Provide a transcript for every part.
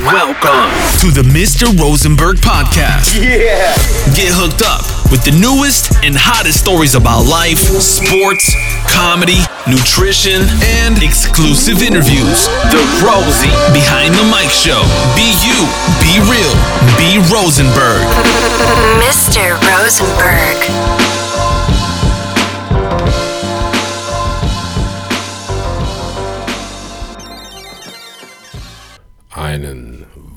Welcome to the Mr. Rosenberg Podcast. Yeah. Get hooked up with the newest and hottest stories about life, sports, comedy, nutrition, and exclusive interviews. The Rosie Behind the Mic Show. Be you, be real, be Rosenberg. Mr. Rosenberg.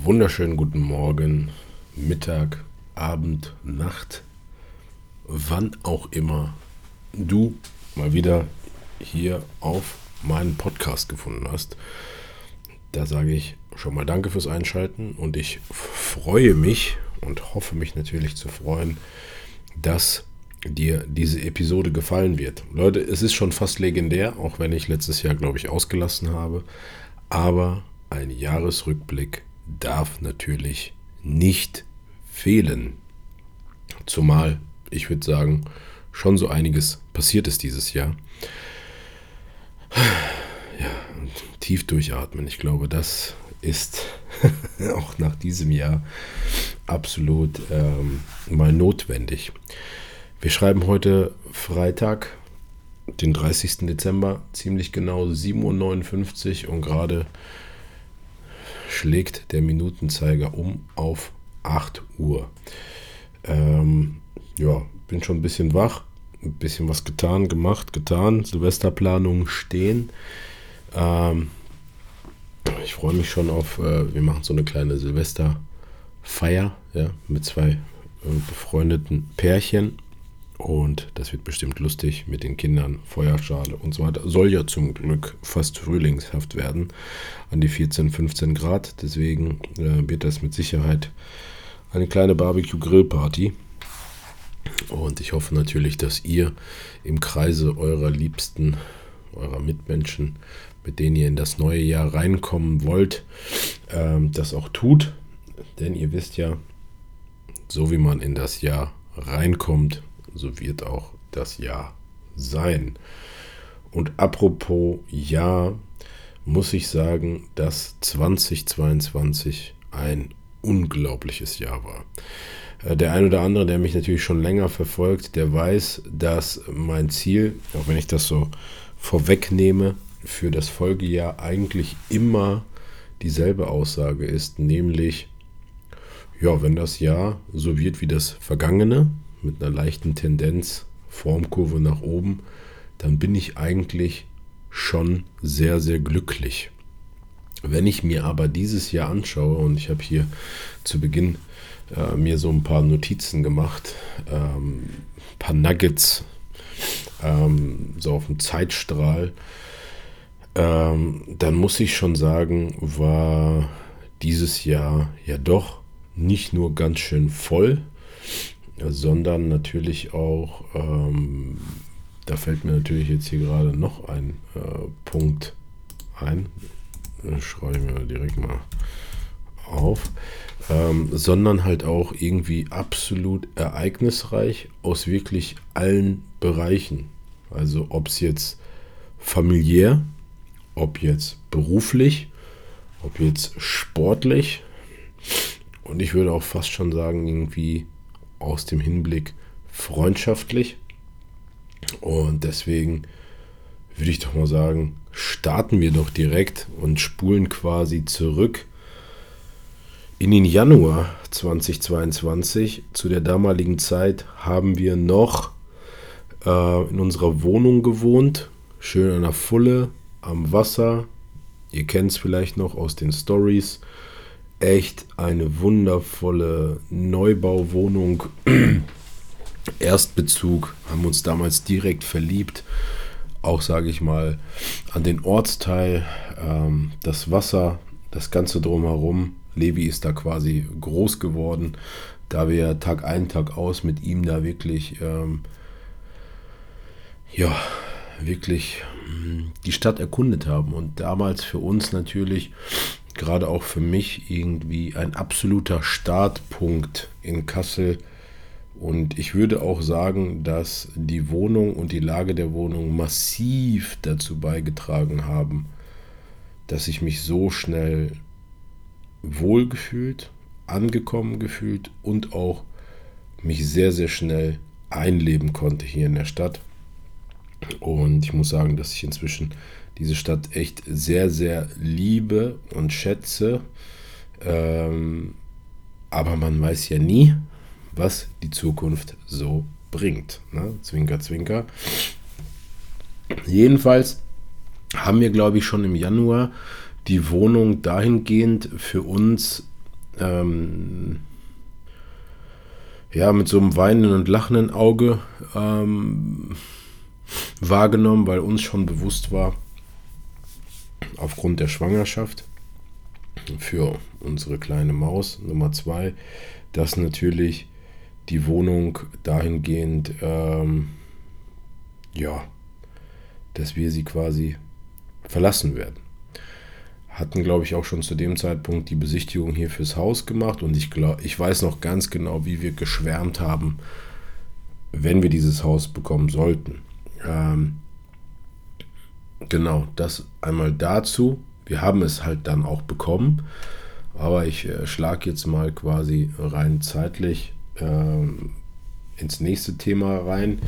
Wunderschönen guten Morgen, Mittag, Abend, Nacht, wann auch immer du mal wieder hier auf meinen Podcast gefunden hast. Da sage ich schon mal Danke fürs Einschalten und ich freue mich und hoffe mich natürlich zu freuen, dass dir diese Episode gefallen wird. Leute, es ist schon fast legendär, auch wenn ich letztes Jahr, glaube ich, ausgelassen habe. Aber ein Jahresrückblick darf natürlich nicht fehlen. Zumal, ich würde sagen, schon so einiges passiert ist dieses Jahr. Ja, tief durchatmen. Ich glaube, das ist auch nach diesem Jahr absolut ähm, mal notwendig. Wir schreiben heute Freitag, den 30. Dezember, ziemlich genau 7.59 Uhr und gerade schlägt der Minutenzeiger um auf 8 Uhr. Ähm, ja, bin schon ein bisschen wach, ein bisschen was getan, gemacht, getan. Silvesterplanungen stehen. Ähm, ich freue mich schon auf, äh, wir machen so eine kleine Silvesterfeier ja, mit zwei äh, befreundeten Pärchen. Und das wird bestimmt lustig mit den Kindern, Feuerschale und so weiter. Soll ja zum Glück fast frühlingshaft werden, an die 14, 15 Grad. Deswegen äh, wird das mit Sicherheit eine kleine Barbecue-Grillparty. Und ich hoffe natürlich, dass ihr im Kreise eurer Liebsten, eurer Mitmenschen, mit denen ihr in das neue Jahr reinkommen wollt, ähm, das auch tut. Denn ihr wisst ja, so wie man in das Jahr reinkommt, so wird auch das Jahr sein. Und apropos Jahr, muss ich sagen, dass 2022 ein unglaubliches Jahr war. Äh, der ein oder andere, der mich natürlich schon länger verfolgt, der weiß, dass mein Ziel, auch wenn ich das so vorwegnehme, für das Folgejahr eigentlich immer dieselbe Aussage ist, nämlich, ja, wenn das Jahr so wird wie das vergangene, mit einer leichten Tendenz, Formkurve nach oben, dann bin ich eigentlich schon sehr, sehr glücklich. Wenn ich mir aber dieses Jahr anschaue, und ich habe hier zu Beginn äh, mir so ein paar Notizen gemacht, ähm, ein paar Nuggets, ähm, so auf dem Zeitstrahl, ähm, dann muss ich schon sagen, war dieses Jahr ja doch nicht nur ganz schön voll, sondern natürlich auch, ähm, da fällt mir natürlich jetzt hier gerade noch ein äh, Punkt ein, schreibe ich mir direkt mal auf, ähm, sondern halt auch irgendwie absolut ereignisreich aus wirklich allen Bereichen. Also ob es jetzt familiär, ob jetzt beruflich, ob jetzt sportlich. Und ich würde auch fast schon sagen, irgendwie aus dem Hinblick freundschaftlich. Und deswegen würde ich doch mal sagen, starten wir doch direkt und spulen quasi zurück in den Januar 2022. Zu der damaligen Zeit haben wir noch äh, in unserer Wohnung gewohnt, schön an der Fulle, am Wasser. Ihr kennt es vielleicht noch aus den Stories echt eine wundervolle Neubauwohnung. Erstbezug, haben uns damals direkt verliebt. Auch sage ich mal an den Ortsteil, ähm, das Wasser, das Ganze drumherum. Levi ist da quasi groß geworden, da wir Tag ein, Tag aus mit ihm da wirklich, ähm, ja, wirklich hm, die Stadt erkundet haben. Und damals für uns natürlich gerade auch für mich irgendwie ein absoluter Startpunkt in Kassel. Und ich würde auch sagen, dass die Wohnung und die Lage der Wohnung massiv dazu beigetragen haben, dass ich mich so schnell wohl gefühlt, angekommen gefühlt und auch mich sehr, sehr schnell einleben konnte hier in der Stadt. Und ich muss sagen, dass ich inzwischen diese Stadt echt sehr, sehr liebe und schätze. Ähm, aber man weiß ja nie, was die Zukunft so bringt. Ne? Zwinker, zwinker. Jedenfalls haben wir, glaube ich, schon im Januar die Wohnung dahingehend für uns ähm, ja, mit so einem weinenden und lachenden Auge ähm, wahrgenommen, weil uns schon bewusst war, aufgrund der Schwangerschaft für unsere kleine Maus Nummer zwei, dass natürlich die Wohnung dahingehend, ähm, ja, dass wir sie quasi verlassen werden. Hatten, glaube ich, auch schon zu dem Zeitpunkt die Besichtigung hier fürs Haus gemacht und ich, glaub, ich weiß noch ganz genau, wie wir geschwärmt haben, wenn wir dieses Haus bekommen sollten. Ähm, genau, das einmal dazu. Wir haben es halt dann auch bekommen, aber ich äh, schlage jetzt mal quasi rein zeitlich ähm, ins nächste Thema rein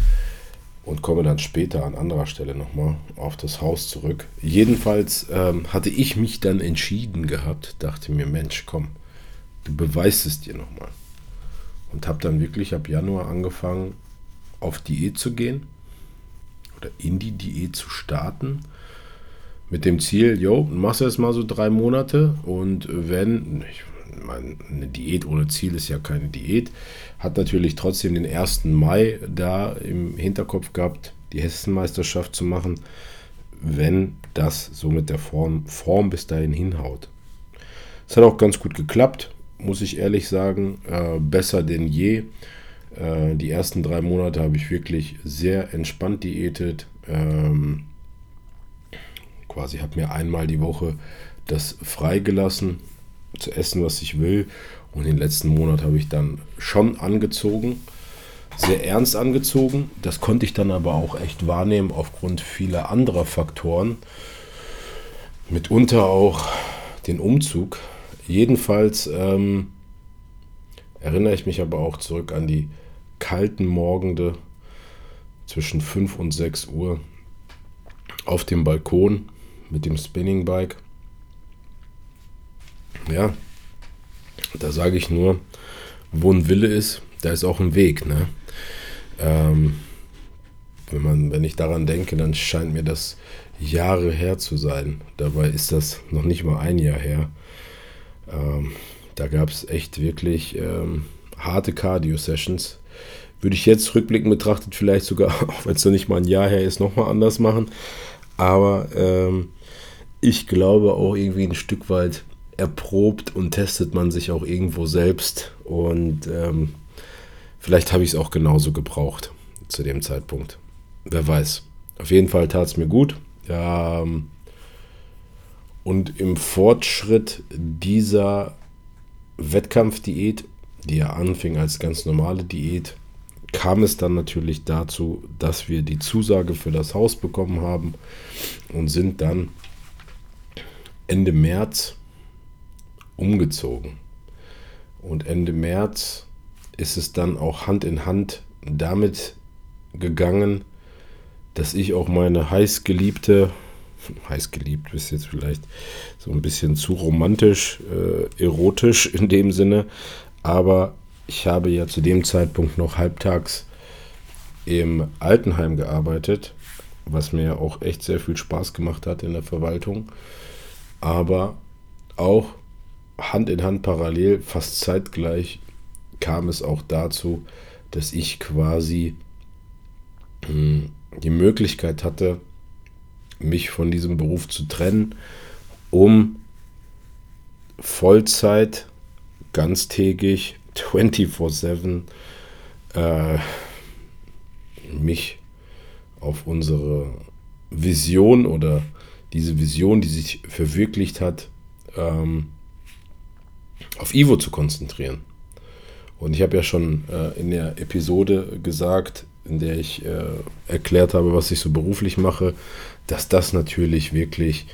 und komme dann später an anderer Stelle nochmal auf das Haus zurück. Jedenfalls ähm, hatte ich mich dann entschieden gehabt, dachte mir, Mensch, komm, du beweist es dir nochmal. Und habe dann wirklich ab Januar angefangen, auf Diät zu gehen oder in die Diät zu starten. Mit dem Ziel, jo, machst du erst mal so drei Monate und wenn, ich meine, eine Diät ohne Ziel ist ja keine Diät. Hat natürlich trotzdem den 1. Mai da im Hinterkopf gehabt, die Hessenmeisterschaft zu machen, wenn das so mit der Form, Form bis dahin hinhaut. Es hat auch ganz gut geklappt, muss ich ehrlich sagen. Äh, besser denn je. Äh, die ersten drei Monate habe ich wirklich sehr entspannt diätet. Ähm, quasi habe mir einmal die Woche das freigelassen zu essen, was ich will. Und den letzten Monat habe ich dann schon angezogen, sehr ernst angezogen. Das konnte ich dann aber auch echt wahrnehmen aufgrund vieler anderer Faktoren. Mitunter auch den Umzug. Jedenfalls ähm, erinnere ich mich aber auch zurück an die kalten Morgende zwischen 5 und 6 Uhr auf dem Balkon mit dem Spinning Bike ja, da sage ich nur, wo ein Wille ist, da ist auch ein Weg. Ne? Ähm, wenn, man, wenn ich daran denke, dann scheint mir das Jahre her zu sein. Dabei ist das noch nicht mal ein Jahr her. Ähm, da gab es echt wirklich ähm, harte Cardio-Sessions. Würde ich jetzt rückblickend betrachtet vielleicht sogar, auch wenn es noch nicht mal ein Jahr her ist, nochmal anders machen. Aber ähm, ich glaube auch irgendwie ein Stück weit, erprobt und testet man sich auch irgendwo selbst. Und ähm, vielleicht habe ich es auch genauso gebraucht zu dem Zeitpunkt. Wer weiß. Auf jeden Fall tat es mir gut. Ähm, und im Fortschritt dieser Wettkampfdiät, die ja anfing als ganz normale Diät, kam es dann natürlich dazu, dass wir die Zusage für das Haus bekommen haben und sind dann Ende März umgezogen. Und Ende März ist es dann auch Hand in Hand damit gegangen, dass ich auch meine heißgeliebte, heißgeliebt ist jetzt vielleicht so ein bisschen zu romantisch, äh, erotisch in dem Sinne, aber ich habe ja zu dem Zeitpunkt noch halbtags im Altenheim gearbeitet, was mir auch echt sehr viel Spaß gemacht hat in der Verwaltung, aber auch Hand in Hand parallel, fast zeitgleich, kam es auch dazu, dass ich quasi hm, die Möglichkeit hatte, mich von diesem Beruf zu trennen, um Vollzeit, ganztägig, 24-7 äh, mich auf unsere Vision oder diese Vision, die sich verwirklicht hat, ähm, auf Ivo zu konzentrieren. Und ich habe ja schon äh, in der Episode gesagt, in der ich äh, erklärt habe, was ich so beruflich mache, dass das natürlich wirklich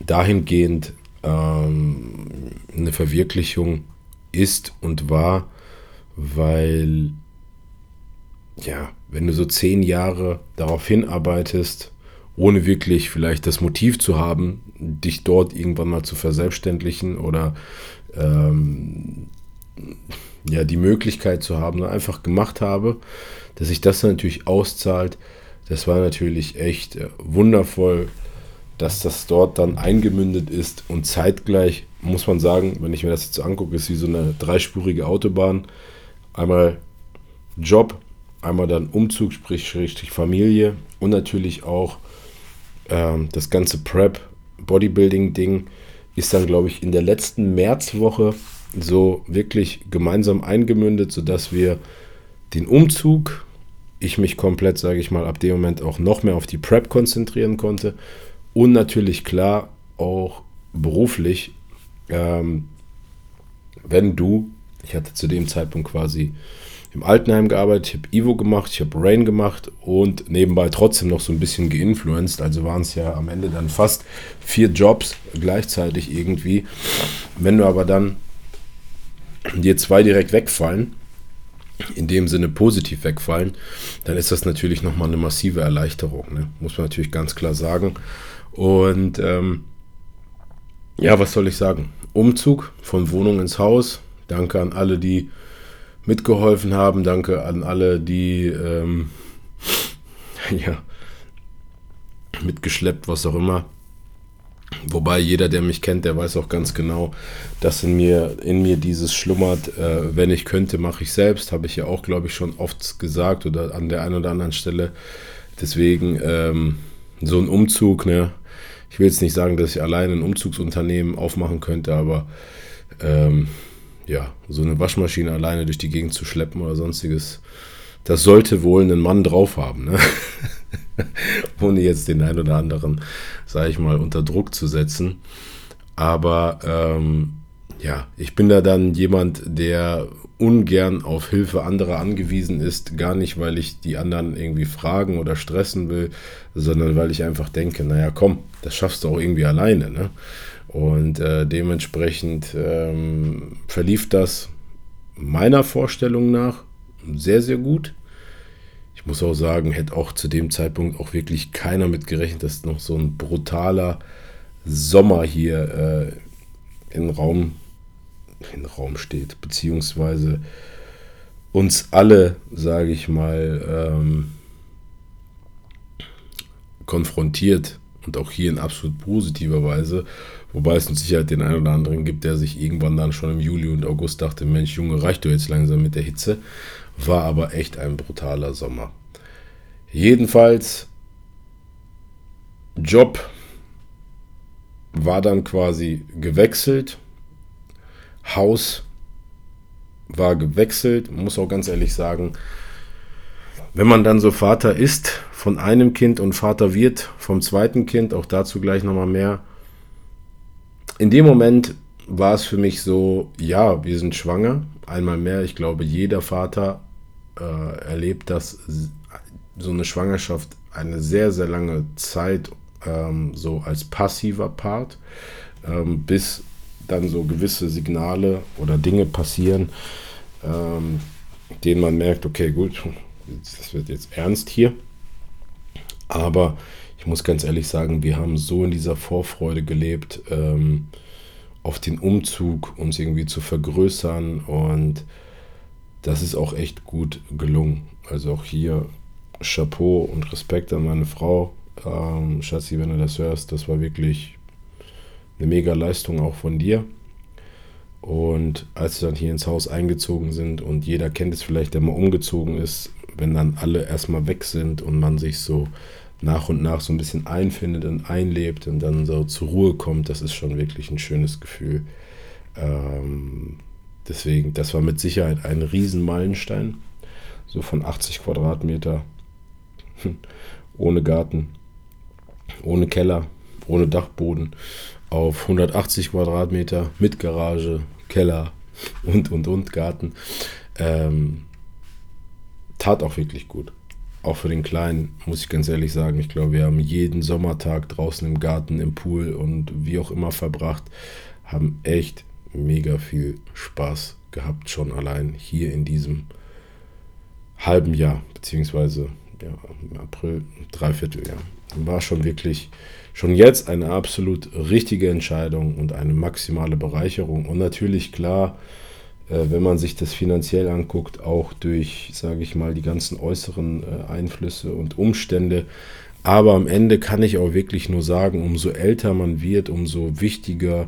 dahingehend ähm, eine Verwirklichung ist und war, weil, ja, wenn du so zehn Jahre darauf hinarbeitest, ohne wirklich vielleicht das Motiv zu haben, dich dort irgendwann mal zu verselbstständigen oder ähm, ja, die Möglichkeit zu haben, einfach gemacht habe, dass sich das natürlich auszahlt. Das war natürlich echt äh, wundervoll, dass das dort dann eingemündet ist und zeitgleich muss man sagen, wenn ich mir das jetzt angucke, ist wie so eine dreispurige Autobahn. Einmal Job, einmal dann Umzug, sprich, sprich Familie und natürlich auch ähm, das ganze Prep, Bodybuilding-Ding ist dann, glaube ich, in der letzten Märzwoche so wirklich gemeinsam eingemündet, sodass wir den Umzug, ich mich komplett, sage ich mal, ab dem Moment auch noch mehr auf die Prep konzentrieren konnte und natürlich klar auch beruflich, ähm, wenn du, ich hatte zu dem Zeitpunkt quasi im Altenheim gearbeitet, ich habe Ivo gemacht, ich habe Rain gemacht und nebenbei trotzdem noch so ein bisschen geinfluenced. Also waren es ja am Ende dann fast vier Jobs gleichzeitig irgendwie. Wenn du aber dann dir zwei direkt wegfallen, in dem Sinne positiv wegfallen, dann ist das natürlich nochmal eine massive Erleichterung. Ne? Muss man natürlich ganz klar sagen. Und ähm, ja, was soll ich sagen? Umzug von Wohnung ins Haus. Danke an alle, die mitgeholfen haben. Danke an alle, die ähm, ja, mitgeschleppt, was auch immer. Wobei jeder, der mich kennt, der weiß auch ganz genau, dass in mir, in mir dieses schlummert, äh, wenn ich könnte, mache ich selbst. Habe ich ja auch, glaube ich, schon oft gesagt oder an der einen oder anderen Stelle. Deswegen ähm, so ein Umzug, ne? Ich will jetzt nicht sagen, dass ich alleine ein Umzugsunternehmen aufmachen könnte, aber ähm, ja, so eine Waschmaschine alleine durch die Gegend zu schleppen oder sonstiges, das sollte wohl ein Mann drauf haben. Ne? Ohne jetzt den einen oder anderen, sage ich mal, unter Druck zu setzen. Aber ähm, ja, ich bin da dann jemand, der ungern auf Hilfe anderer angewiesen ist. Gar nicht, weil ich die anderen irgendwie fragen oder stressen will, sondern weil ich einfach denke, naja, komm, das schaffst du auch irgendwie alleine. Ne? Und äh, dementsprechend ähm, verlief das meiner Vorstellung nach sehr, sehr gut. Ich muss auch sagen, hätte auch zu dem Zeitpunkt auch wirklich keiner mit gerechnet, dass noch so ein brutaler Sommer hier äh, in Raum in Raum steht, beziehungsweise uns alle, sage ich mal, ähm, konfrontiert und auch hier in absolut positiver Weise, wobei es mit Sicherheit den einen oder anderen gibt, der sich irgendwann dann schon im Juli und August dachte, Mensch Junge, reicht doch jetzt langsam mit der Hitze, war aber echt ein brutaler Sommer. Jedenfalls, Job war dann quasi gewechselt Haus war gewechselt. Muss auch ganz ehrlich sagen, wenn man dann so Vater ist von einem Kind und Vater wird vom zweiten Kind, auch dazu gleich nochmal mehr. In dem Moment war es für mich so, ja, wir sind schwanger. Einmal mehr, ich glaube, jeder Vater äh, erlebt, dass so eine Schwangerschaft eine sehr, sehr lange Zeit ähm, so als passiver Part ähm, bis dann so gewisse Signale oder Dinge passieren, ähm, denen man merkt, okay, gut, das wird jetzt ernst hier. Aber ich muss ganz ehrlich sagen, wir haben so in dieser Vorfreude gelebt, ähm, auf den Umzug uns irgendwie zu vergrößern und das ist auch echt gut gelungen. Also auch hier Chapeau und Respekt an meine Frau. Ähm, Schatzi, wenn du das hörst, das war wirklich eine mega Leistung auch von dir. Und als wir dann hier ins Haus eingezogen sind und jeder kennt es vielleicht, der mal umgezogen ist, wenn dann alle erstmal weg sind und man sich so nach und nach so ein bisschen einfindet und einlebt und dann so zur Ruhe kommt, das ist schon wirklich ein schönes Gefühl. Ähm, deswegen, das war mit Sicherheit ein Riesenmeilenstein. So von 80 Quadratmeter, ohne Garten, ohne Keller, ohne Dachboden auf 180 Quadratmeter mit Garage, Keller und und und Garten. Ähm, tat auch wirklich gut. Auch für den Kleinen, muss ich ganz ehrlich sagen. Ich glaube, wir haben jeden Sommertag draußen im Garten, im Pool und wie auch immer verbracht. Haben echt mega viel Spaß gehabt, schon allein hier in diesem halben Jahr, beziehungsweise ja, im April, Dreivierteljahr. War schon wirklich, schon jetzt eine absolut richtige Entscheidung und eine maximale Bereicherung. Und natürlich klar, äh, wenn man sich das finanziell anguckt, auch durch, sage ich mal, die ganzen äußeren äh, Einflüsse und Umstände. Aber am Ende kann ich auch wirklich nur sagen, umso älter man wird, umso wichtiger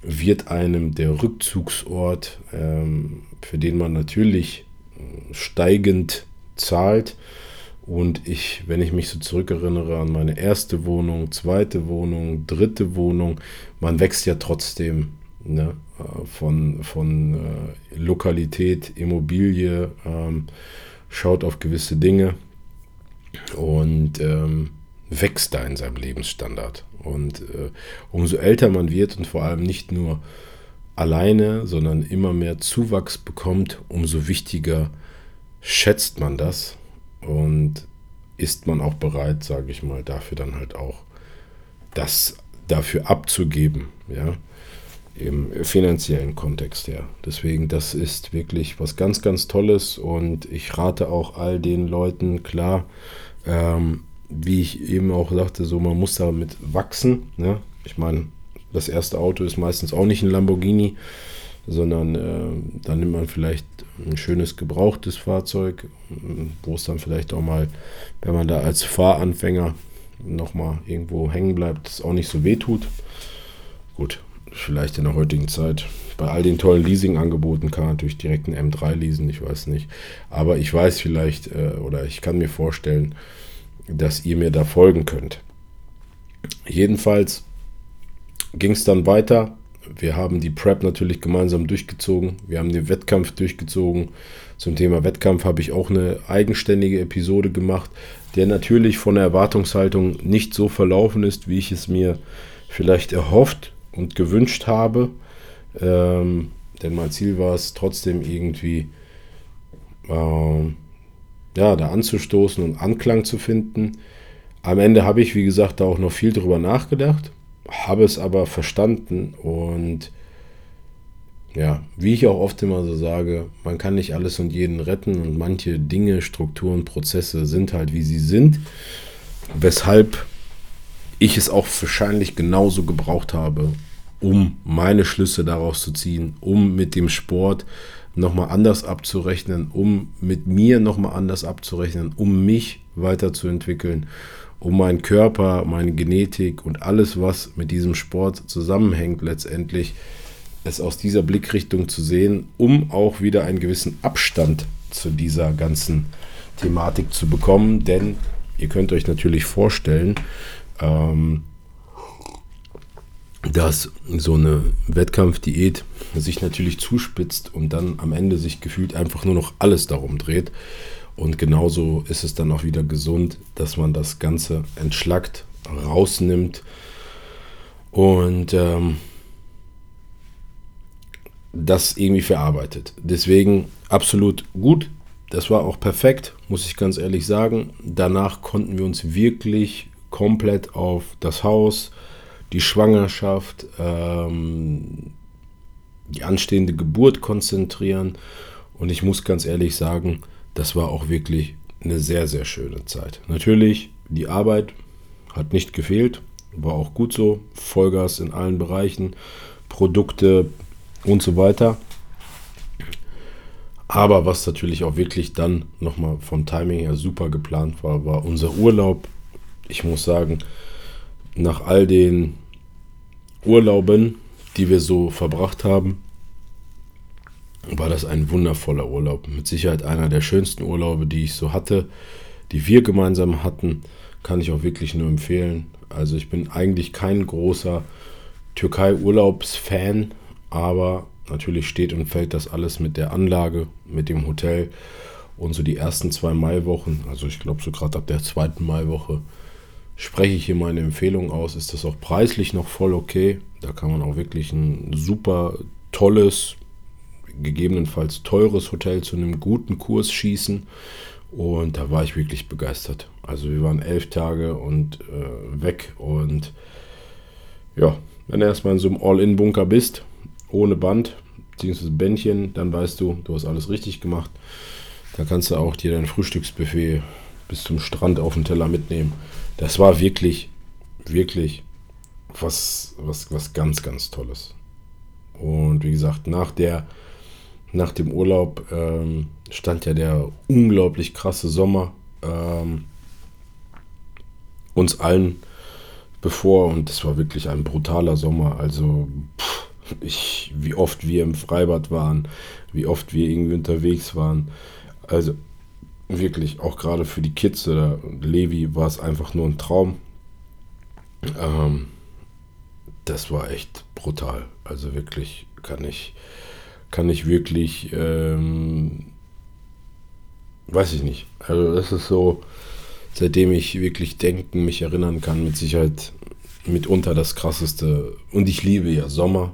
wird einem der Rückzugsort, ähm, für den man natürlich äh, steigend zahlt. Und ich, wenn ich mich so zurückerinnere an meine erste Wohnung, zweite Wohnung, dritte Wohnung, man wächst ja trotzdem ne, äh, von, von äh, Lokalität, Immobilie, ähm, schaut auf gewisse Dinge und ähm, wächst da in seinem Lebensstandard. Und äh, umso älter man wird und vor allem nicht nur alleine, sondern immer mehr Zuwachs bekommt, umso wichtiger schätzt man das und ist man auch bereit, sage ich mal, dafür dann halt auch das dafür abzugeben, ja, im finanziellen Kontext her. Deswegen, das ist wirklich was ganz, ganz Tolles und ich rate auch all den Leuten, klar, ähm, wie ich eben auch sagte, so man muss damit wachsen. Ne? Ich meine, das erste Auto ist meistens auch nicht ein Lamborghini, sondern äh, dann nimmt man vielleicht ein schönes gebrauchtes Fahrzeug, wo es dann vielleicht auch mal, wenn man da als Fahranfänger nochmal irgendwo hängen bleibt, es auch nicht so weh tut. Gut, vielleicht in der heutigen Zeit. Bei all den tollen Leasing-Angeboten kann man natürlich direkt einen M3 leasen, ich weiß nicht. Aber ich weiß vielleicht äh, oder ich kann mir vorstellen, dass ihr mir da folgen könnt. Jedenfalls ging es dann weiter. Wir haben die Prep natürlich gemeinsam durchgezogen. Wir haben den Wettkampf durchgezogen. Zum Thema Wettkampf habe ich auch eine eigenständige Episode gemacht, der natürlich von der Erwartungshaltung nicht so verlaufen ist, wie ich es mir vielleicht erhofft und gewünscht habe. Ähm, denn mein Ziel war es trotzdem irgendwie äh, ja, da anzustoßen und Anklang zu finden. Am Ende habe ich, wie gesagt, da auch noch viel drüber nachgedacht, habe es aber verstanden und ja, wie ich auch oft immer so sage, man kann nicht alles und jeden retten und manche Dinge, Strukturen, Prozesse sind halt wie sie sind, weshalb ich es auch wahrscheinlich genauso gebraucht habe, um meine Schlüsse daraus zu ziehen, um mit dem Sport nochmal anders abzurechnen, um mit mir nochmal anders abzurechnen, um mich weiterzuentwickeln, um meinen Körper, meine Genetik und alles, was mit diesem Sport zusammenhängt, letztendlich es aus dieser Blickrichtung zu sehen, um auch wieder einen gewissen Abstand zu dieser ganzen Thematik zu bekommen. Denn ihr könnt euch natürlich vorstellen, ähm, dass so eine Wettkampfdiät sich natürlich zuspitzt und dann am Ende sich gefühlt einfach nur noch alles darum dreht. Und genauso ist es dann auch wieder gesund, dass man das Ganze entschlackt, rausnimmt und ähm, das irgendwie verarbeitet. Deswegen absolut gut. Das war auch perfekt, muss ich ganz ehrlich sagen. Danach konnten wir uns wirklich komplett auf das Haus, die Schwangerschaft, ähm, die anstehende Geburt konzentrieren. Und ich muss ganz ehrlich sagen, das war auch wirklich eine sehr, sehr schöne Zeit. Natürlich, die Arbeit hat nicht gefehlt, war auch gut so. Vollgas in allen Bereichen, Produkte und so weiter. Aber was natürlich auch wirklich dann nochmal vom Timing her super geplant war, war unser Urlaub. Ich muss sagen, nach all den Urlauben, die wir so verbracht haben, war das ein wundervoller Urlaub. Mit Sicherheit einer der schönsten Urlaube, die ich so hatte, die wir gemeinsam hatten, kann ich auch wirklich nur empfehlen. Also ich bin eigentlich kein großer Türkei-Urlaubsfan, aber natürlich steht und fällt das alles mit der Anlage, mit dem Hotel und so die ersten zwei Maiwochen, also ich glaube so gerade ab der zweiten Maiwoche, spreche ich hier meine Empfehlung aus, ist das auch preislich noch voll okay. Da kann man auch wirklich ein super tolles, gegebenenfalls teures Hotel zu einem guten Kurs schießen. Und da war ich wirklich begeistert. Also wir waren elf Tage und äh, weg. Und ja, wenn du erstmal in so einem All-In-Bunker bist ohne Band, beziehungsweise Bändchen, dann weißt du, du hast alles richtig gemacht. Da kannst du auch dir dein Frühstücksbuffet bis zum Strand auf den Teller mitnehmen. Das war wirklich, wirklich was, was, was ganz, ganz Tolles. Und wie gesagt, nach, der, nach dem Urlaub ähm, stand ja der unglaublich krasse Sommer ähm, uns allen bevor und es war wirklich ein brutaler Sommer. Also pff, ich, wie oft wir im Freibad waren, wie oft wir irgendwie unterwegs waren. Also wirklich, auch gerade für die Kids oder Levi war es einfach nur ein Traum. Ähm, das war echt brutal. Also wirklich kann ich, kann ich wirklich, ähm, weiß ich nicht. Also das ist so, seitdem ich wirklich denken, mich erinnern kann, mit Sicherheit mitunter das krasseste. Und ich liebe ja Sommer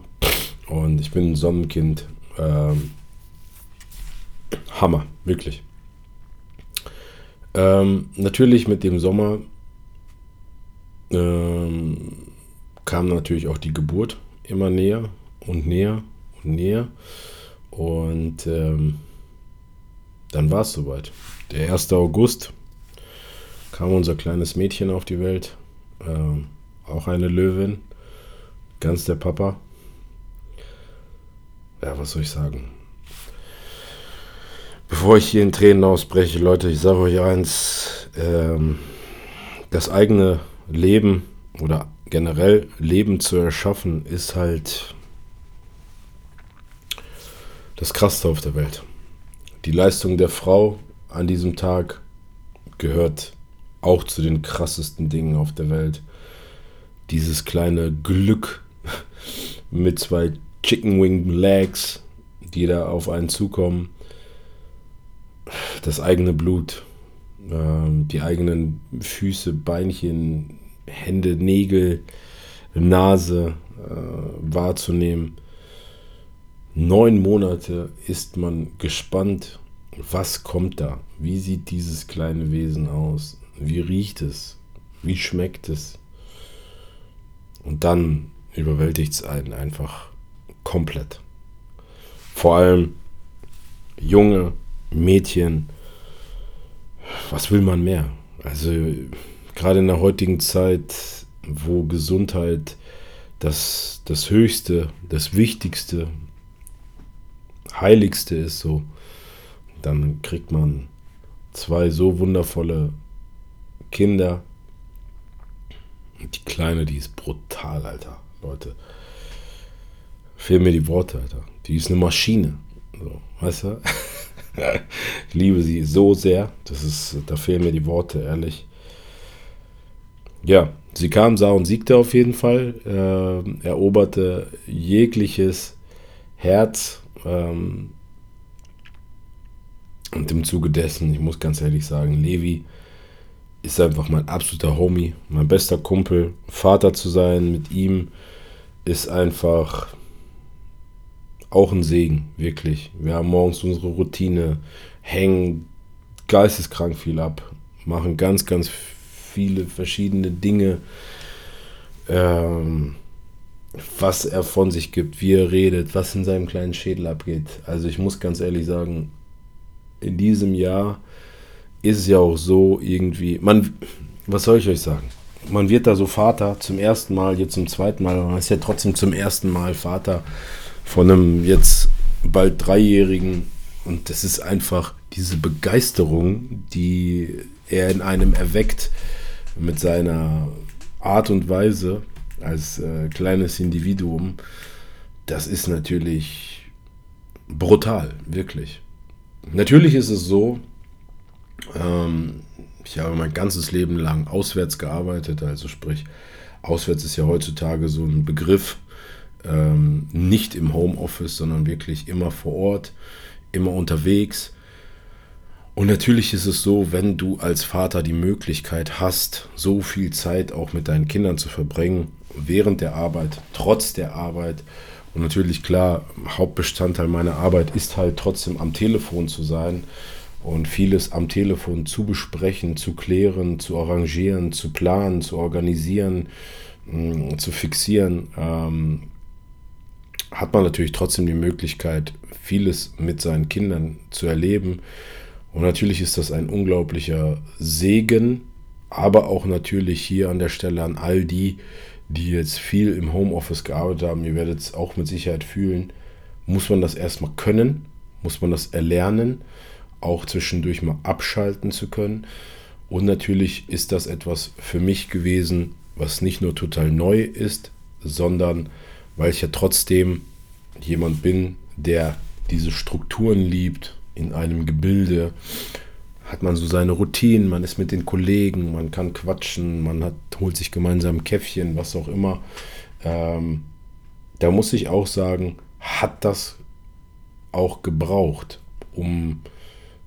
und ich bin ein Sonnenkind. Ähm, Hammer, wirklich. Ähm, natürlich mit dem Sommer ähm, kam natürlich auch die Geburt immer näher und näher und näher. Und ähm, dann war es soweit. Der 1. August kam unser kleines Mädchen auf die Welt. Ähm, auch eine Löwin. Ganz der Papa. Ja, was soll ich sagen? Bevor ich hier in Tränen ausbreche, Leute, ich sage euch eins, ähm, das eigene Leben oder generell Leben zu erschaffen, ist halt das Krasseste auf der Welt. Die Leistung der Frau an diesem Tag gehört auch zu den krassesten Dingen auf der Welt. Dieses kleine Glück mit zwei Chicken Wing Legs, die da auf einen zukommen das eigene Blut, äh, die eigenen Füße, Beinchen, Hände, Nägel, Nase äh, wahrzunehmen. Neun Monate ist man gespannt, was kommt da? Wie sieht dieses kleine Wesen aus? Wie riecht es? Wie schmeckt es? Und dann überwältigt es einen einfach komplett. Vor allem junge, Mädchen, was will man mehr? Also gerade in der heutigen Zeit, wo Gesundheit das, das Höchste, das Wichtigste, Heiligste ist, so, dann kriegt man zwei so wundervolle Kinder. Und die Kleine, die ist brutal, Alter. Leute. Fehlen mir die Worte, Alter. Die ist eine Maschine. So, weißt du? ich liebe sie so sehr. Das ist, da fehlen mir die Worte, ehrlich. Ja, sie kam, sah und siegte auf jeden Fall. Äh, eroberte jegliches Herz. Ähm, und im Zuge dessen, ich muss ganz ehrlich sagen, Levi ist einfach mein absoluter Homie, mein bester Kumpel. Vater zu sein mit ihm ist einfach auch ein Segen, wirklich. Wir haben morgens unsere Routine, hängen geisteskrank viel ab, machen ganz, ganz viele verschiedene Dinge. Ähm, was er von sich gibt, wie er redet, was in seinem kleinen Schädel abgeht. Also ich muss ganz ehrlich sagen, in diesem Jahr ist es ja auch so irgendwie, man, was soll ich euch sagen? Man wird da so Vater zum ersten Mal, jetzt zum zweiten Mal, aber man ist ja trotzdem zum ersten Mal Vater von einem jetzt bald Dreijährigen. Und das ist einfach diese Begeisterung, die er in einem erweckt mit seiner Art und Weise als äh, kleines Individuum. Das ist natürlich brutal, wirklich. Natürlich ist es so, ähm, ich habe mein ganzes Leben lang auswärts gearbeitet, also sprich, auswärts ist ja heutzutage so ein Begriff, ähm, nicht im Homeoffice, sondern wirklich immer vor Ort, immer unterwegs. Und natürlich ist es so, wenn du als Vater die Möglichkeit hast, so viel Zeit auch mit deinen Kindern zu verbringen, während der Arbeit, trotz der Arbeit. Und natürlich klar, Hauptbestandteil meiner Arbeit ist halt trotzdem am Telefon zu sein und vieles am Telefon zu besprechen, zu klären, zu arrangieren, zu planen, zu organisieren, mh, mm, zu fixieren. Ähm, hat man natürlich trotzdem die Möglichkeit, vieles mit seinen Kindern zu erleben. Und natürlich ist das ein unglaublicher Segen, aber auch natürlich hier an der Stelle an all die, die jetzt viel im Homeoffice gearbeitet haben, ihr werdet es auch mit Sicherheit fühlen, muss man das erstmal können, muss man das erlernen, auch zwischendurch mal abschalten zu können. Und natürlich ist das etwas für mich gewesen, was nicht nur total neu ist, sondern weil ich ja trotzdem jemand bin, der diese Strukturen liebt in einem Gebilde, hat man so seine Routinen, man ist mit den Kollegen, man kann quatschen, man hat, holt sich gemeinsam ein Käffchen, was auch immer. Ähm, da muss ich auch sagen, hat das auch gebraucht, um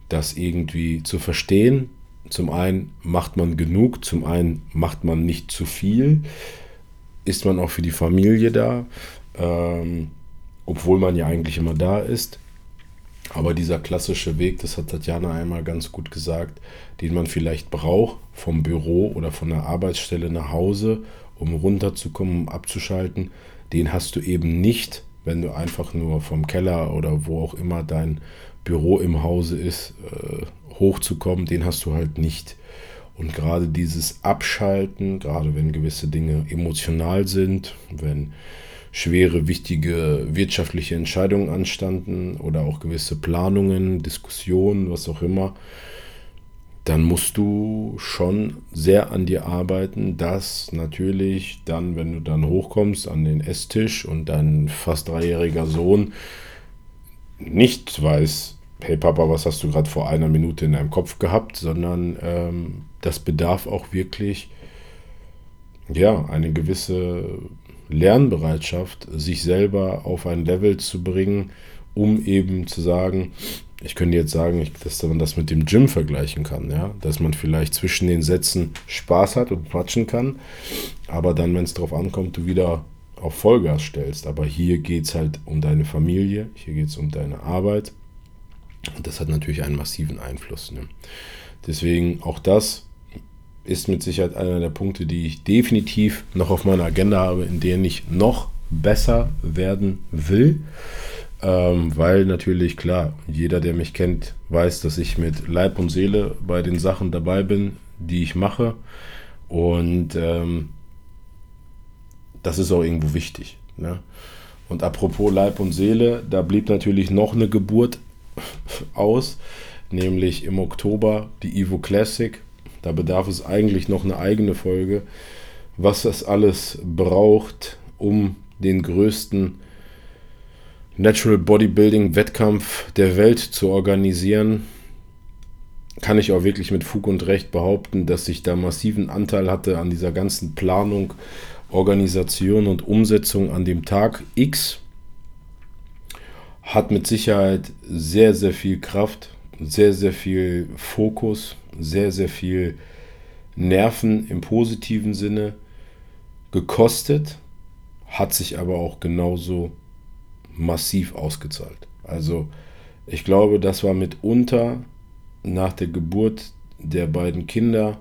das irgendwie zu verstehen. Zum einen macht man genug, zum einen macht man nicht zu viel, ist man auch für die Familie da, ähm, obwohl man ja eigentlich immer da ist. Aber dieser klassische Weg, das hat Tatjana einmal ganz gut gesagt, den man vielleicht braucht vom Büro oder von der Arbeitsstelle nach Hause, um runterzukommen, um abzuschalten, den hast du eben nicht, wenn du einfach nur vom Keller oder wo auch immer dein Büro im Hause ist, äh, hochzukommen, den hast du halt nicht. Und gerade dieses Abschalten, gerade wenn gewisse Dinge emotional sind, wenn schwere, wichtige wirtschaftliche Entscheidungen anstanden oder auch gewisse Planungen, Diskussionen, was auch immer, dann musst du schon sehr an dir arbeiten, dass natürlich dann, wenn du dann hochkommst an den Esstisch und dein fast dreijähriger Sohn nicht weiß, hey Papa, was hast du gerade vor einer Minute in deinem Kopf gehabt, sondern ähm, das bedarf auch wirklich ja eine gewisse Lernbereitschaft, sich selber auf ein Level zu bringen, um eben zu sagen, ich könnte jetzt sagen, dass man das mit dem Gym vergleichen kann, ja, dass man vielleicht zwischen den Sätzen Spaß hat und quatschen kann, aber dann, wenn es darauf ankommt, du wieder auf Vollgas stellst. Aber hier geht es halt um deine Familie, hier geht es um deine Arbeit und das hat natürlich einen massiven Einfluss. Ne? Deswegen auch das ist mit Sicherheit einer der Punkte, die ich definitiv noch auf meiner Agenda habe, in denen ich noch besser werden will. Ähm, weil natürlich, klar, jeder, der mich kennt, weiß, dass ich mit Leib und Seele bei den Sachen dabei bin, die ich mache. Und ähm, das ist auch irgendwo wichtig. Ne? Und apropos Leib und Seele, da blieb natürlich noch eine Geburt aus, nämlich im Oktober die Evo Classic da bedarf es eigentlich noch eine eigene Folge, was das alles braucht, um den größten Natural Bodybuilding Wettkampf der Welt zu organisieren. Kann ich auch wirklich mit Fug und Recht behaupten, dass ich da massiven Anteil hatte an dieser ganzen Planung, Organisation und Umsetzung an dem Tag X. Hat mit Sicherheit sehr, sehr viel Kraft, sehr, sehr viel Fokus sehr, sehr viel Nerven im positiven Sinne gekostet, hat sich aber auch genauso massiv ausgezahlt. Also ich glaube, das war mitunter nach der Geburt der beiden Kinder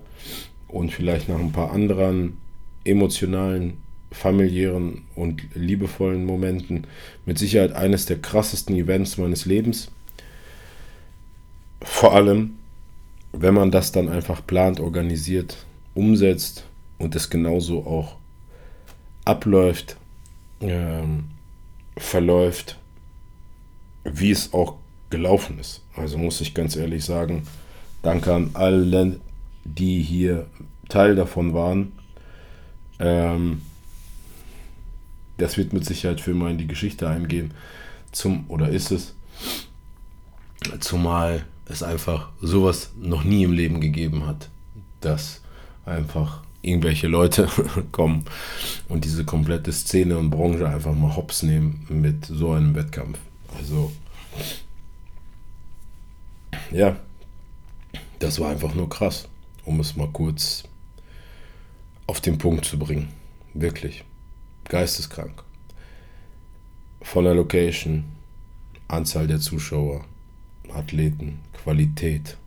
und vielleicht nach ein paar anderen emotionalen, familiären und liebevollen Momenten mit Sicherheit eines der krassesten Events meines Lebens. Vor allem, wenn man das dann einfach plant, organisiert, umsetzt und es genauso auch abläuft, ähm, verläuft, wie es auch gelaufen ist. Also muss ich ganz ehrlich sagen, danke an alle, die hier Teil davon waren. Ähm, das wird mit Sicherheit für mal in die Geschichte eingehen. Zum, oder ist es? Zumal es einfach sowas noch nie im Leben gegeben hat, dass einfach irgendwelche Leute kommen und diese komplette Szene und Branche einfach mal hops nehmen mit so einem Wettkampf. Also, ja, das war einfach nur krass, um es mal kurz auf den Punkt zu bringen. Wirklich. Geisteskrank. Von der Location, Anzahl der Zuschauer, Athleten, Qualität,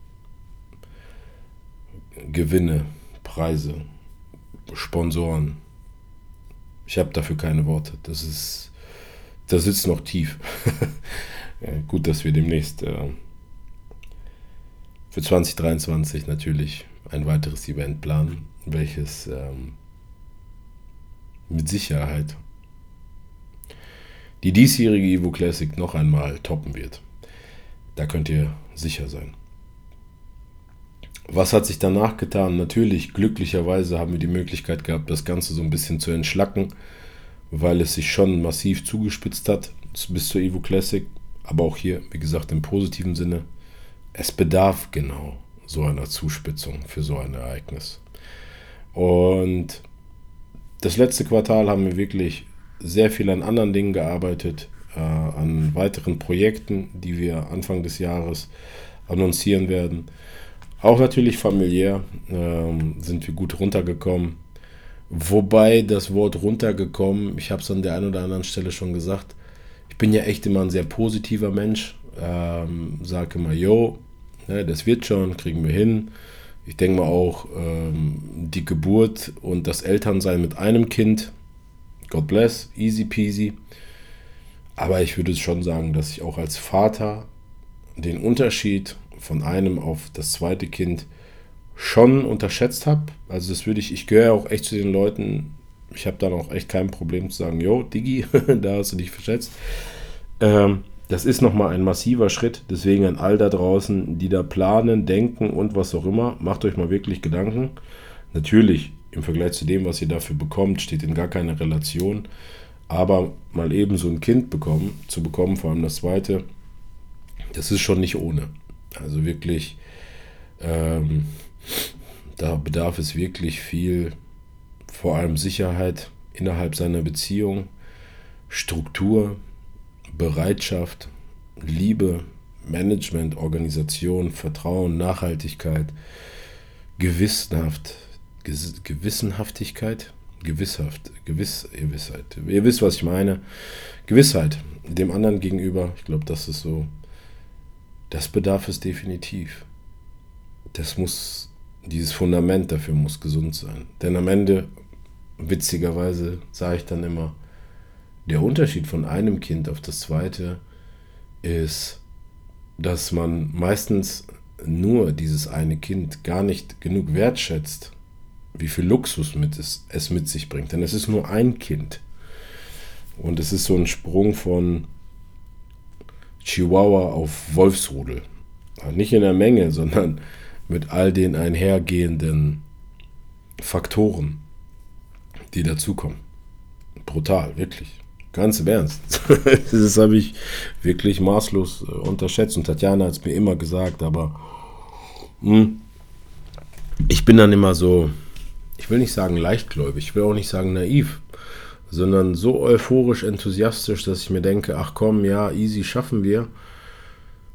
Gewinne, Preise, Sponsoren. Ich habe dafür keine Worte. Das ist das sitzt noch tief. gut, dass wir demnächst äh, für 2023 natürlich ein weiteres Event planen, welches ähm, mit Sicherheit die diesjährige Evo Classic noch einmal toppen wird. Da könnt ihr sicher sein. Was hat sich danach getan? Natürlich, glücklicherweise haben wir die Möglichkeit gehabt, das Ganze so ein bisschen zu entschlacken, weil es sich schon massiv zugespitzt hat bis zur Evo Classic. Aber auch hier, wie gesagt, im positiven Sinne, es bedarf genau so einer Zuspitzung für so ein Ereignis. Und das letzte Quartal haben wir wirklich sehr viel an anderen Dingen gearbeitet, äh, an weiteren Projekten, die wir Anfang des Jahres annoncieren werden. Auch natürlich familiär ähm, sind wir gut runtergekommen. Wobei das Wort runtergekommen, ich habe es an der einen oder anderen Stelle schon gesagt, ich bin ja echt immer ein sehr positiver Mensch. Ähm, sage immer, yo, ne, das wird schon, kriegen wir hin. Ich denke mal auch, ähm, die Geburt und das Elternsein mit einem Kind, God bless, easy peasy. Aber ich würde schon sagen, dass ich auch als Vater den Unterschied von einem auf das zweite Kind schon unterschätzt habe. Also das würde ich, ich gehöre auch echt zu den Leuten, ich habe dann auch echt kein Problem zu sagen, yo, Digi, da hast du dich verschätzt. Ähm, das ist nochmal ein massiver Schritt. Deswegen an all da draußen, die da planen, denken und was auch immer, macht euch mal wirklich Gedanken. Natürlich, im Vergleich zu dem, was ihr dafür bekommt, steht in gar keine Relation. Aber mal eben so ein Kind bekommen, zu bekommen, vor allem das zweite, das ist schon nicht ohne. Also wirklich, ähm, da bedarf es wirklich viel, vor allem Sicherheit innerhalb seiner Beziehung, Struktur, Bereitschaft, Liebe, Management, Organisation, Vertrauen, Nachhaltigkeit, Gewissenhaft, Gewissenhaftigkeit, Gewisshaft, Gewiss, Gewissheit. Ihr wisst, was ich meine. Gewissheit dem anderen gegenüber. Ich glaube, das ist so das bedarf es definitiv. Das muss, dieses Fundament dafür muss gesund sein. Denn am Ende, witzigerweise, sage ich dann immer, der Unterschied von einem Kind auf das zweite ist, dass man meistens nur dieses eine Kind gar nicht genug wertschätzt, wie viel Luxus mit es, es mit sich bringt. Denn es ist nur ein Kind. Und es ist so ein Sprung von Chihuahua auf Wolfsrudel. Nicht in der Menge, sondern mit all den einhergehenden Faktoren, die dazukommen. Brutal, wirklich. Ganz im Ernst. das habe ich wirklich maßlos äh, unterschätzt. Und Tatjana hat es mir immer gesagt, aber mh, hm, ich bin dann immer so, ich will nicht sagen leichtgläubig, ich will auch nicht sagen naiv sondern so euphorisch enthusiastisch, dass ich mir denke, ach komm, ja, easy schaffen wir.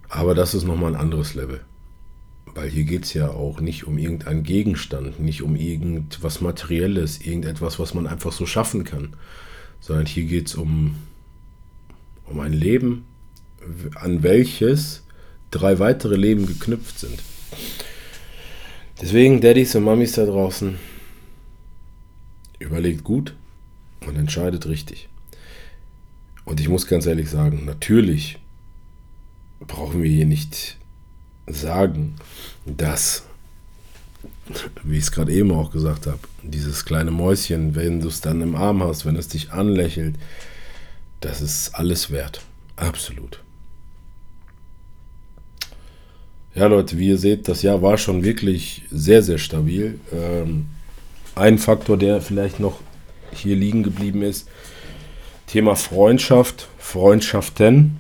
Aber das ist nochmal ein anderes Level. Weil hier geht es ja auch nicht um irgendeinen Gegenstand, nicht um irgendwas Materielles, irgendetwas, was man einfach so schaffen kann, sondern hier geht es um, um ein Leben, an welches drei weitere Leben geknüpft sind. Deswegen, Daddys und Mummies da draußen, überlegt gut, und entscheidet richtig. Und ich muss ganz ehrlich sagen, natürlich brauchen wir hier nicht sagen, dass, wie ich es gerade eben auch gesagt habe, dieses kleine Mäuschen, wenn du es dann im Arm hast, wenn es dich anlächelt, das ist alles wert. Absolut. Ja, Leute, wie ihr seht, das Jahr war schon wirklich sehr, sehr stabil. Ähm, ein Faktor, der vielleicht noch hier liegen geblieben ist. Thema Freundschaft, Freundschaften.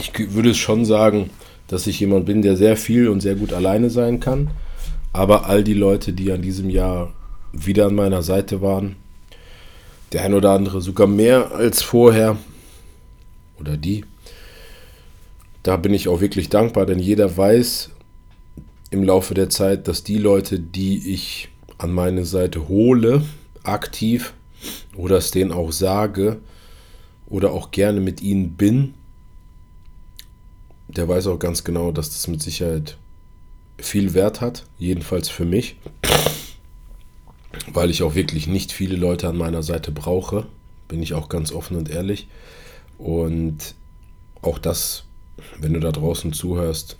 Ich würde schon sagen, dass ich jemand bin, der sehr viel und sehr gut alleine sein kann. Aber all die Leute, die an diesem Jahr wieder an meiner Seite waren, der ein oder andere sogar mehr als vorher, oder die, da bin ich auch wirklich dankbar, denn jeder weiß im Laufe der Zeit, dass die Leute, die ich an meine Seite hole, aktiv oder es denen auch sage oder auch gerne mit ihnen bin, der weiß auch ganz genau, dass das mit Sicherheit viel Wert hat, jedenfalls für mich, weil ich auch wirklich nicht viele Leute an meiner Seite brauche. bin ich auch ganz offen und ehrlich. Und auch das, wenn du da draußen zuhörst,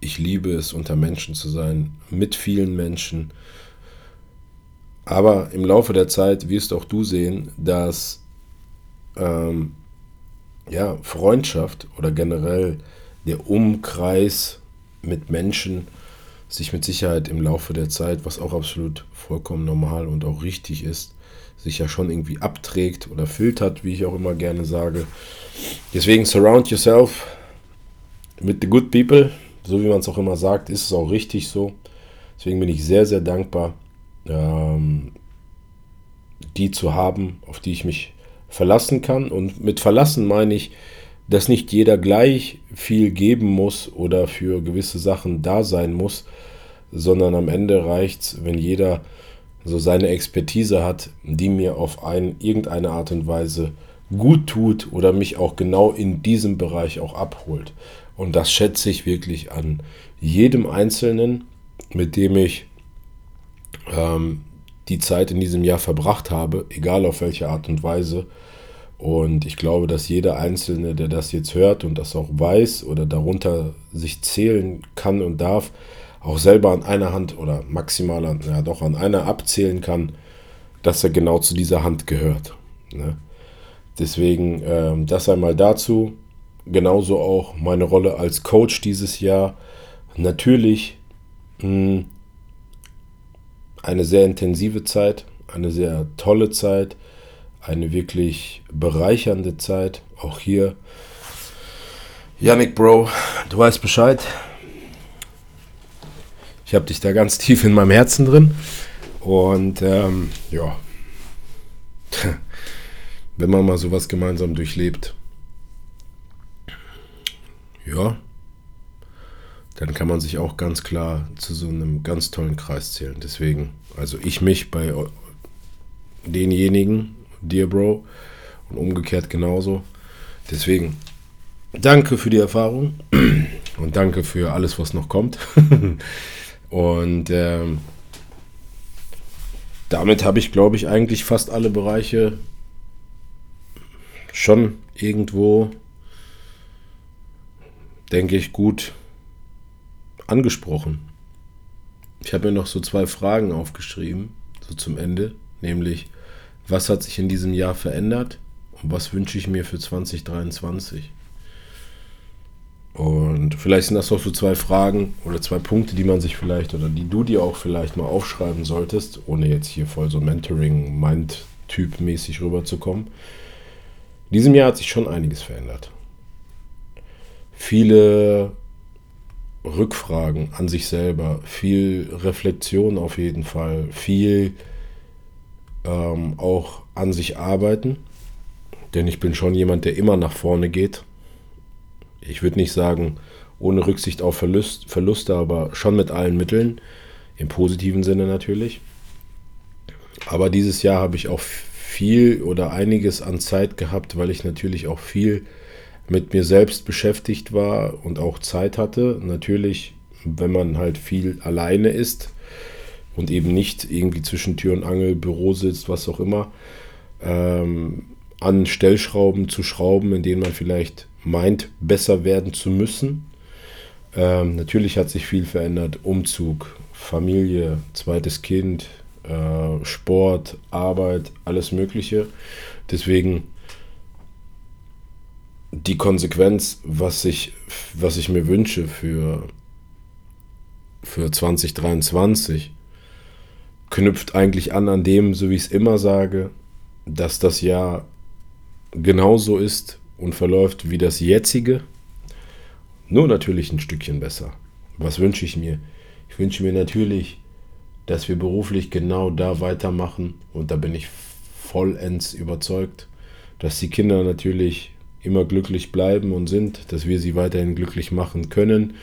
ich liebe es, unter Menschen zu sein, mit vielen Menschen. Aber im Laufe der Zeit wirst auch du sehen, dass ähm, ja, Freundschaft oder generell der Umkreis mit Menschen sich mit Sicherheit im Laufe der Zeit, was auch absolut vollkommen normal und auch richtig ist, sich ja schon irgendwie abträgt oder filtert, wie ich auch immer gerne sage. Deswegen surround yourself with the good people, so wie man es auch immer sagt, ist es auch richtig so. Deswegen bin ich sehr, sehr dankbar, ähm, die zu haben, auf die ich mich verlassen kann. Und mit verlassen meine ich, dass nicht jeder gleich viel geben muss oder für gewisse Sachen da sein muss, sondern am Ende reicht es, wenn jeder so seine Expertise hat, die mir auf ein, irgendeine Art und Weise gut tut oder mich auch genau in diesem Bereich auch abholt. Und das schätze ich wirklich an jedem Einzelnen, mit dem ich ähm, die Zeit in diesem Jahr verbracht habe, egal auf welche Art und Weise. Und ich glaube, dass jeder Einzelne, der das jetzt hört und das auch weiß oder darunter sich zählen kann und darf, auch selber an einer Hand oder maximal an, ja doch an einer abzählen kann, dass er genau zu dieser Hand gehört. Ne? Deswegen ähm, das einmal dazu. Genauso auch meine Rolle als Coach dieses Jahr. Natürlich mh, hm, eine sehr intensive Zeit, eine sehr tolle Zeit eine wirklich bereichernde Zeit. Auch hier. Yannick, Bro, du weißt Bescheid. Ich habe dich da ganz tief in meinem Herzen drin. Und ähm, ja, wenn man mal sowas gemeinsam durchlebt, ja, dann kann man sich auch ganz klar zu so einem ganz tollen Kreis zählen. Deswegen, also ich mich bei denjenigen, dir, Bro. Und umgekehrt genauso. Deswegen, danke für die Erfahrung und danke für alles, was noch kommt. und ähm, damit habe ich, glaube ich, eigentlich fast alle Bereiche schon irgendwo, denke ich, gut angesprochen. Ich habe mir noch so zwei Fragen aufgeschrieben, so zum Ende, nämlich, was hat sich in diesem Jahr verändert und was wünsche ich mir für 2023? Und vielleicht sind das auch so zwei Fragen oder zwei Punkte, die man sich vielleicht oder die du dir auch vielleicht mal aufschreiben solltest, ohne jetzt hier voll so Mentoring-Mind-Typ-mäßig rüberzukommen. In diesem Jahr hat sich schon einiges verändert. Viele Rückfragen an sich selber, viel Reflexion auf jeden Fall, viel ähm, auch an sich arbeiten. Denn ich bin schon jemand, der immer nach vorne geht. Ich würde nicht sagen, ohne Rücksicht auf Verlust, Verluste, aber schon mit allen Mitteln. Im positiven Sinne natürlich. Aber dieses Jahr habe ich auch viel oder einiges an Zeit gehabt, weil ich natürlich auch viel mit mir selbst beschäftigt war und auch Zeit hatte. Natürlich, wenn man halt viel alleine ist, und eben nicht irgendwie zwischen Tür und Angel, Büro sitzt, was auch immer, ähm, an Stellschrauben zu schrauben, in denen man vielleicht meint, besser werden zu müssen. Ähm, natürlich hat sich viel verändert. Umzug, Familie, zweites Kind, äh, Sport, Arbeit, alles Mögliche. Deswegen die Konsequenz, was ich, was ich mir wünsche für, für 2023, knüpft eigentlich an an dem, so wie ich es immer sage, dass das Jahr genauso ist und verläuft wie das jetzige, nur natürlich ein Stückchen besser. Was wünsche ich mir? Ich wünsche mir natürlich, dass wir beruflich genau da weitermachen und da bin ich vollends überzeugt, dass die Kinder natürlich immer glücklich bleiben und sind, dass wir sie weiterhin glücklich machen können,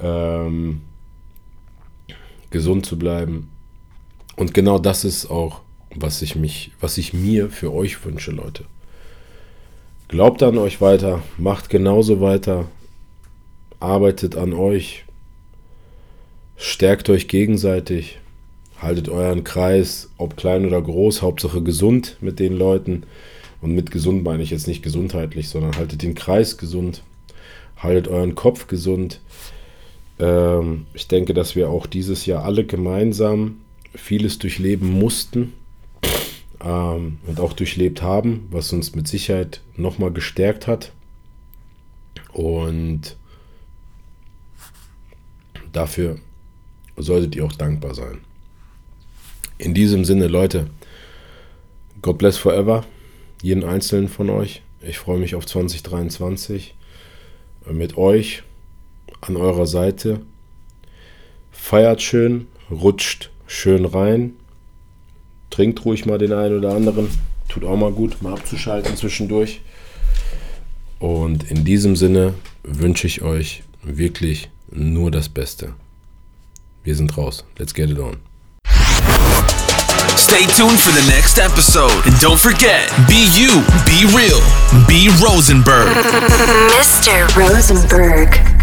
ähm, gesund zu bleiben, und genau das ist auch, was ich mich, was ich mir für euch wünsche, Leute. Glaubt an euch weiter, macht genauso weiter, arbeitet an euch, stärkt euch gegenseitig haltet euren Kreis, ob klein oder groß, Hauptsache gesund mit den Leuten. Und mit gesund meine ich jetzt nicht gesundheitlich, sondern haltet den Kreis gesund, haltet euren Kopf gesund. Ähm, ich denke, dass wir auch dieses Jahr alle gemeinsam vieles durchleben mussten ähm, und auch durchlebt haben, was uns mit Sicherheit nochmal gestärkt hat. Und dafür solltet ihr auch dankbar sein. In diesem Sinne, Leute, God bless forever, jeden einzelnen von euch. Ich freue mich auf 2023 mit euch an eurer Seite. Feiert schön, rutscht schön rein, trinkt ruhig mal den einen oder anderen. Tut auch mal gut, mal abzuschalten zwischendurch. Und in diesem Sinne wünsche ich euch wirklich nur das Beste. Wir sind raus. Let's get it on. Stay tuned for the next episode. And don't forget, be you, be real, be Rosenberg. Mr. Rosenberg.